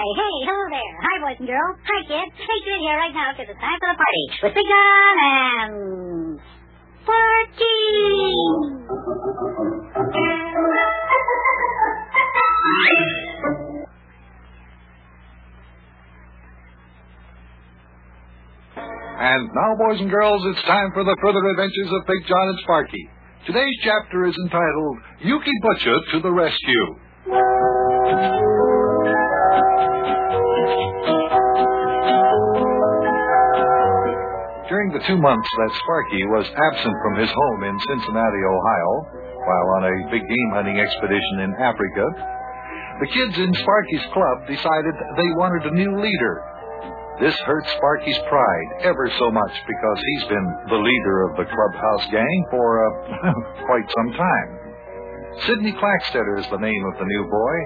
hey, hello there. Hi, boys and girls. Hi, kids. Hey, sit here right now because it's time for the party with Big John and Sparky. And now, boys and girls, it's time for the further adventures of Big John and Sparky. Today's chapter is entitled Yuki Butcher to the Rescue. During the two months that Sparky was absent from his home in Cincinnati, Ohio, while on a big game hunting expedition in Africa, the kids in Sparky's club decided they wanted a new leader this hurt Sparky's pride ever so much because he's been the leader of the clubhouse gang for uh, quite some time. Sidney Clackstetter is the name of the new boy.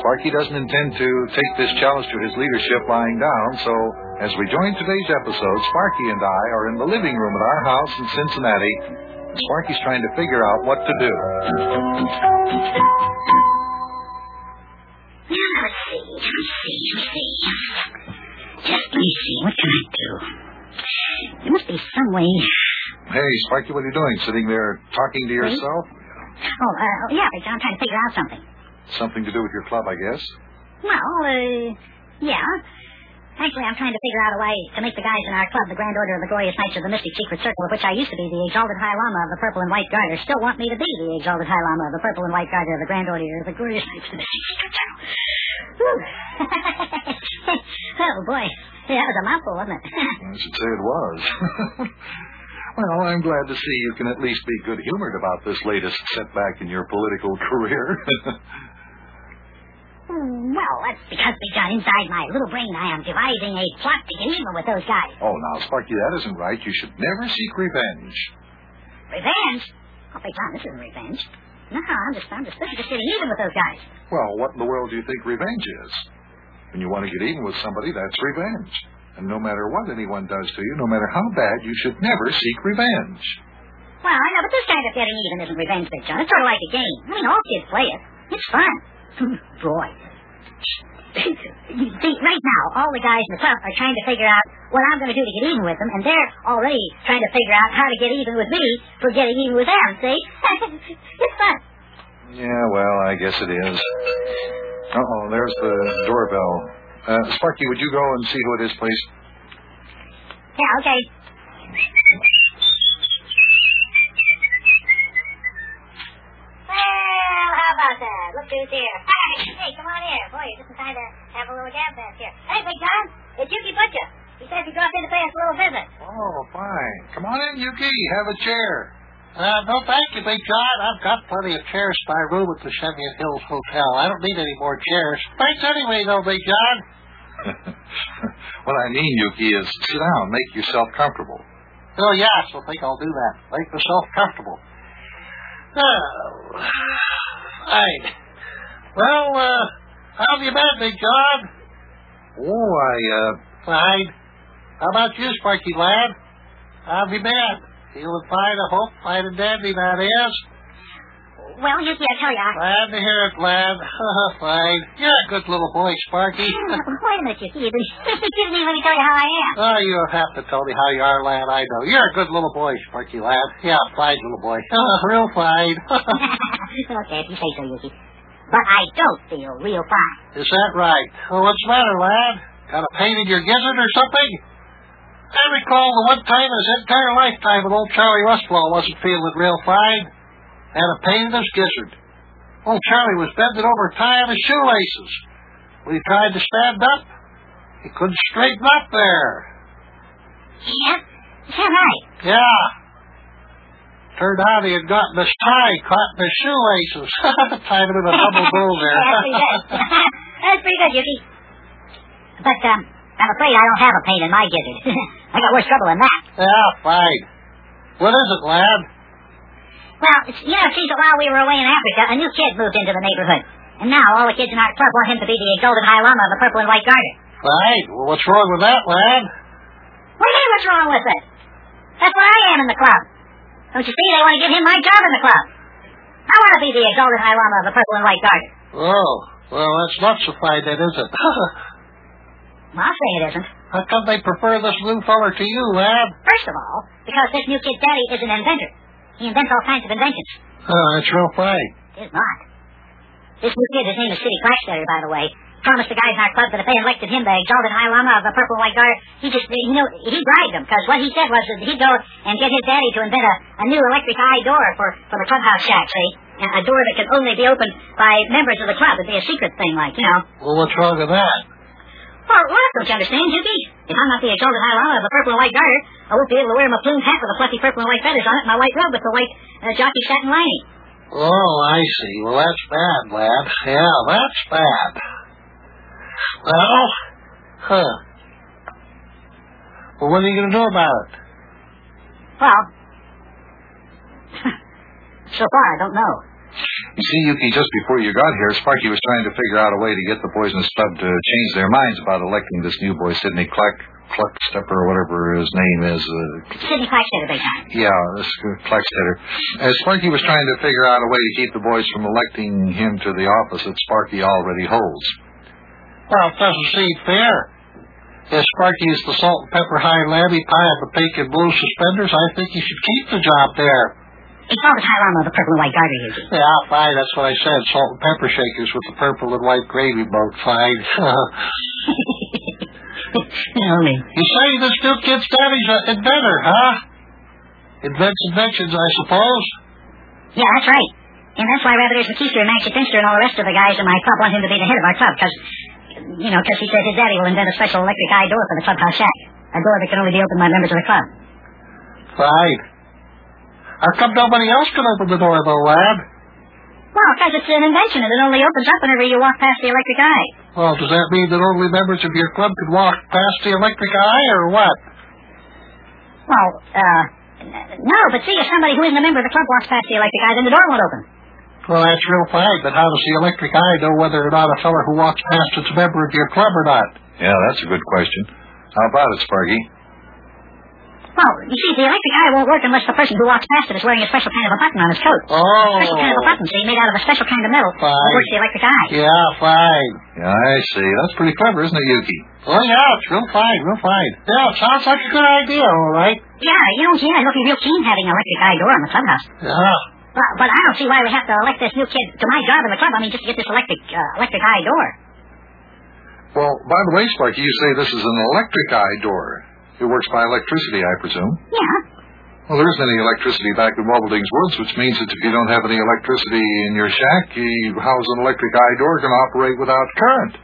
Sparky doesn't intend to take this challenge to his leadership lying down, so as we join today's episode, Sparky and I are in the living room at our house in Cincinnati. Sparky's trying to figure out what to do. Now, let's see, let's see, let's see. Just let me see. What can I do? There must be some way. Hey, Sparky, what are you doing? Sitting there talking to yourself? Oh, uh, yeah, but I'm trying to figure out something. Something to do with your club, I guess? Well, uh, yeah. Actually, I'm trying to figure out a way to make the guys in our club, the Grand Order of the Glorious Knights of the Mystic Secret Circle, of which I used to be the Exalted High Lama of the Purple and White Garter, still want me to be the Exalted High Lama of the Purple and White Garter of the Grand Order of the Glorious Knights of the Mystic Secret Circle. oh, boy. Yeah, that was a mouthful, wasn't it? I should say it was. well, I'm glad to see you can at least be good humored about this latest setback in your political career. Well, that's because, Big John, inside my little brain I am devising a plot to get even with those guys. Oh, now, Sparky, that isn't right. You should never seek revenge. Revenge? Oh, Big John, this isn't revenge. No, I'm just, I'm just, this is just getting even with those guys. Well, what in the world do you think revenge is? When you want to get even with somebody, that's revenge. And no matter what anyone does to you, no matter how bad, you should never seek revenge. Well, I know, but this kind of getting even isn't revenge, Big John. It's sort of like a game. I mean, all kids play it. It's fun. Boy. You see, right now, all the guys in the club are trying to figure out what I'm going to do to get even with them, and they're already trying to figure out how to get even with me for getting even with them, see? it's fun. Yeah, well, I guess it is. Uh-oh, there's the doorbell. Uh, Sparky, would you go and see who it is, please? Yeah, okay. Have a little gab fest here. Hey, Big John, it's Yuki Butcher. He says he dropped in to pay us a little visit. Oh, fine. Come on in, Yuki. Have a chair. Uh, no, thank you, Big John. I've got plenty of chairs in my room at the Chevy Hills Hotel. I don't need any more chairs. Thanks anyway, though, Big John. what I mean, Yuki, is sit down. Make yourself comfortable. Oh, yes, I think I'll do that. Make myself comfortable. Oh, fine. Well, uh, how have you been, Big John? Oh, I, uh... Fine. How about you, Sparky lad? How have you been? Feeling fine, I hope. Fine and dandy, that is. Well, Yuki, I tell you, I... Glad to hear it, lad. fine. You're a good little boy, Sparky. Wait a minute, Yuki. You didn't, you didn't even let me tell you how I am. Oh, you don't have to tell me how you are, lad. I know. You're a good little boy, Sparky, lad. Yeah, fine little boy. Oh, real fine. okay, if you say so, Yuki. But I don't feel real fine. Is that right? Well, what's the matter, lad? Got a pain in your gizzard or something? I recall the one time in his entire lifetime when old Charlie Rustwell wasn't feeling real fine. Had a pain in his gizzard. Old Charlie was bending over tying his shoelaces. When he tried to stand up, he couldn't straighten up there. Yeah? Is that right? Yeah. Turned out he had gotten his tie caught in his shoelaces. Tied him in a double bow there. That's pretty good. That's pretty good, Yuki. But, um, I'm afraid I don't have a pain in my gizzard. I got worse trouble than that. Yeah, fine. What is it, lad? Well, it's, you know, see, while we were away in Africa, a new kid moved into the neighborhood. And now all the kids in our club want him to be the exalted High Lama of the Purple and White Garter. Right. Well, what's wrong with that, lad? What do you mean, what's wrong with it? That's where I am in the club. Don't you see? They want to give him my job in the club. I want to be the exalted High Lama of the Purple and White garden. Oh. Well, that's not so fine, then, is it? Well, I'll say it isn't. How come they prefer this new feller to you, lad? First of all, because this new kid's daddy is an inventor. He invents all kinds of inventions. Oh, that's real fine. Is not. This new kid, his name is City Clackstetter, by the way, promised the guys in our club that if they elected him the exalted High Lama of the Purple White Garter, he just, you know, he bribed them, because what he said was that he'd go and get his daddy to invent a, a new electric eye door for, for the clubhouse shack, see? A a door that can only be opened by members of the club. It'd be a secret thing, like, you know. Well, what's wrong with that? Well, what? Don't you understand, Yuki? If I'm not the exalted High Lama of the Purple and White Garter, I won't be able to wear my plumed hat with the fluffy purple and white feathers on it, and my white robe with the white uh, jockey satin lining. Oh, I see. Well, that's bad, lad. Yeah, that's bad. Well, huh. Well, what are you going to do about it? Well, so far I don't know. You see, Yuki, just before you got here, Sparky was trying to figure out a way to get the boys in the club to change their minds about electing this new boy, Sidney Cluck, Cluckstepper, or whatever his name is. Uh, Sidney Clackstetter, big time. yeah, this Cluckstetter. As Sparky was trying to figure out a way to keep the boys from electing him to the office that Sparky already holds. Well, it doesn't seem fair. If Sparky is the salt and pepper high labby pie of the pink and blue suspenders, I think he should keep the job there. Exalted High Lama of the Purple and White Garter, Yuki. Yeah, fine, that's what I said. Salt and pepper shakers with the purple and white gravy boat, fine. you me. you say this new kid's daddy's an inventor, huh? Invents inventions, I suppose. Yeah, that's right. And that's why Rabbiters McKeester and Maxie Finster and all the rest of the guys in my club want him to be the head of our club, because, you know, because he says his daddy will invent a special electric eye door for the clubhouse shack. A door that can only be opened by members of the club. Fine. How come nobody else can open the door, though, lad? Well, because it's an invention and it only opens up whenever you walk past the electric eye. Well, does that mean that only members of your club can walk past the electric eye, or what? Well, uh, no, but see, if somebody who isn't a member of the club walks past the electric eye, then the door won't open. Well, that's real fine, but how does the electric eye know whether or not a feller who walks past is a member of your club or not? Yeah, that's a good question. How about it, Sparky? Well, you see, the electric eye won't work unless the person who walks past it is wearing a special kind of a button on his coat. Oh. Special kind of a button, see, made out of a special kind of metal that Fine. works the electric eye. Yeah, fine. Yeah, I see. That's pretty clever, isn't it, Yuki? Oh, yeah, it's real fine, real fine. Yeah, it sounds like a good idea, all right. Yeah, you know, yeah, it'll be real keen having an electric eye door in the clubhouse. Yeah. But, but I don't see why we have to elect this new kid to my job in the club. I mean, just to get this electric uh, electric eye door. Well, by the way, Sparky, you say this is an electric eye door. It works by electricity, I presume. Yeah. Well, there isn't any electricity back in Wobbledink's Woods, which means that if you don't have any electricity in your shack, you, how's an electric eye door going to operate without current?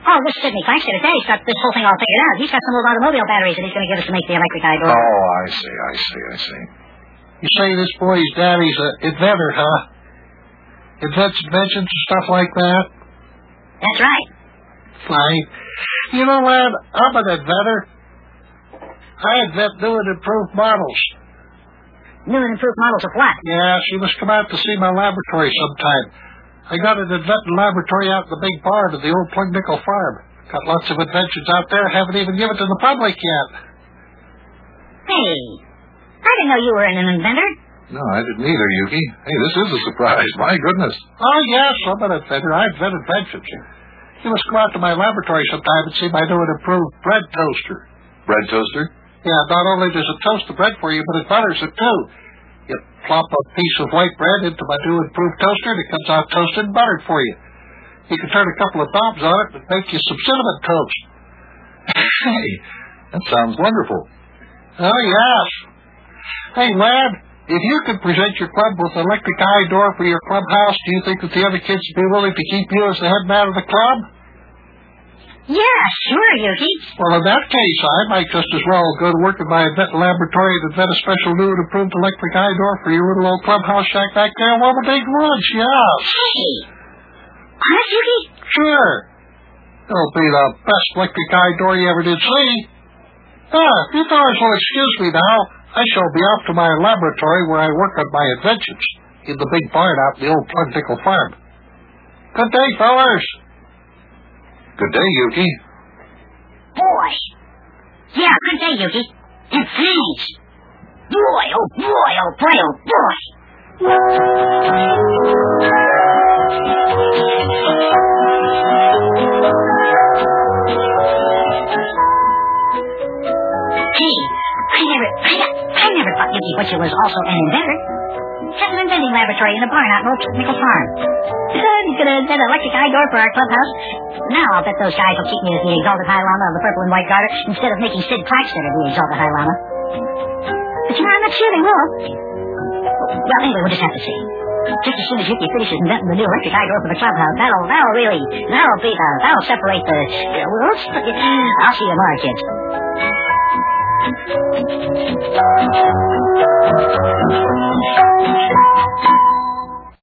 Oh, this Sidney Clackstetter, Daddy's got this whole thing all figured out. He's got some old automobile batteries that he's going to give us to make the electric eye door. Oh, I see, I see, I see. You say this boy's daddy's an inventor, huh? Invents inventions and stuff like that? That's right. Fine. You know, lad, I'm an inventor. I invent new and improved models. New and improved models of what? Yeah, she must come out to see my laboratory sometime. I got an inventing laboratory out in the big barn of the old Plug Nickel farm. Got lots of inventions out there, haven't even given to the public yet. Hey, I didn't know you were an inventor. No, I didn't either, Yuki. Hey, this is a surprise. My goodness. Oh, yes, I'm an inventor. I invent inventions. You must come out to my laboratory sometime and see my new and improved bread toaster. Bread toaster? Yeah, not only does it toast the bread for you, but it butters it too. You plop a piece of white bread into my new improved toaster, and it comes out toasted and buttered for you. You can turn a couple of knobs on it and make you some cinnamon toast. Hey, that sounds wonderful. Oh, yes. Hey, lad, if you could present your club with an electric eye door for your clubhouse, do you think that the other kids would be willing to keep you as the head man of the club? Yeah, sure, Yuki. Well, in that case, I might just as well go to work in my laboratory and invent a special new and improved electric eye door for your little old clubhouse shack back there in Wobbledig Woods, yeah. Hey, honest, Yuki? Sure. It'll be the best electric eye door you ever did see. Ah, you fellas will excuse me now, I shall be off to my laboratory where I work on my inventions in the big barn out in the old Plug Nickel farm. Good day, fellers. Good day, Yuki. Boy. Yeah, good day, Yuki. And thanks. Boy, oh boy, oh boy, oh boy. Which was also an inventor, has an inventing laboratory in a barn out in Old Nickel Farm. He's going to invent an electric eye door for our clubhouse. Now I'll bet those guys will keep me as the exalted High Lama of the Purple and White Garter instead of making Sid Claxton the exalted High Lama. But you know, I'm not sure they will. Well, anyway, we'll just have to see. Just as soon as Yuki finishes inventing the new electric eye door for the clubhouse, that'll that'll really that'll be the that'll separate the. Uh, well, I'll see you tomorrow, kids. Thank you.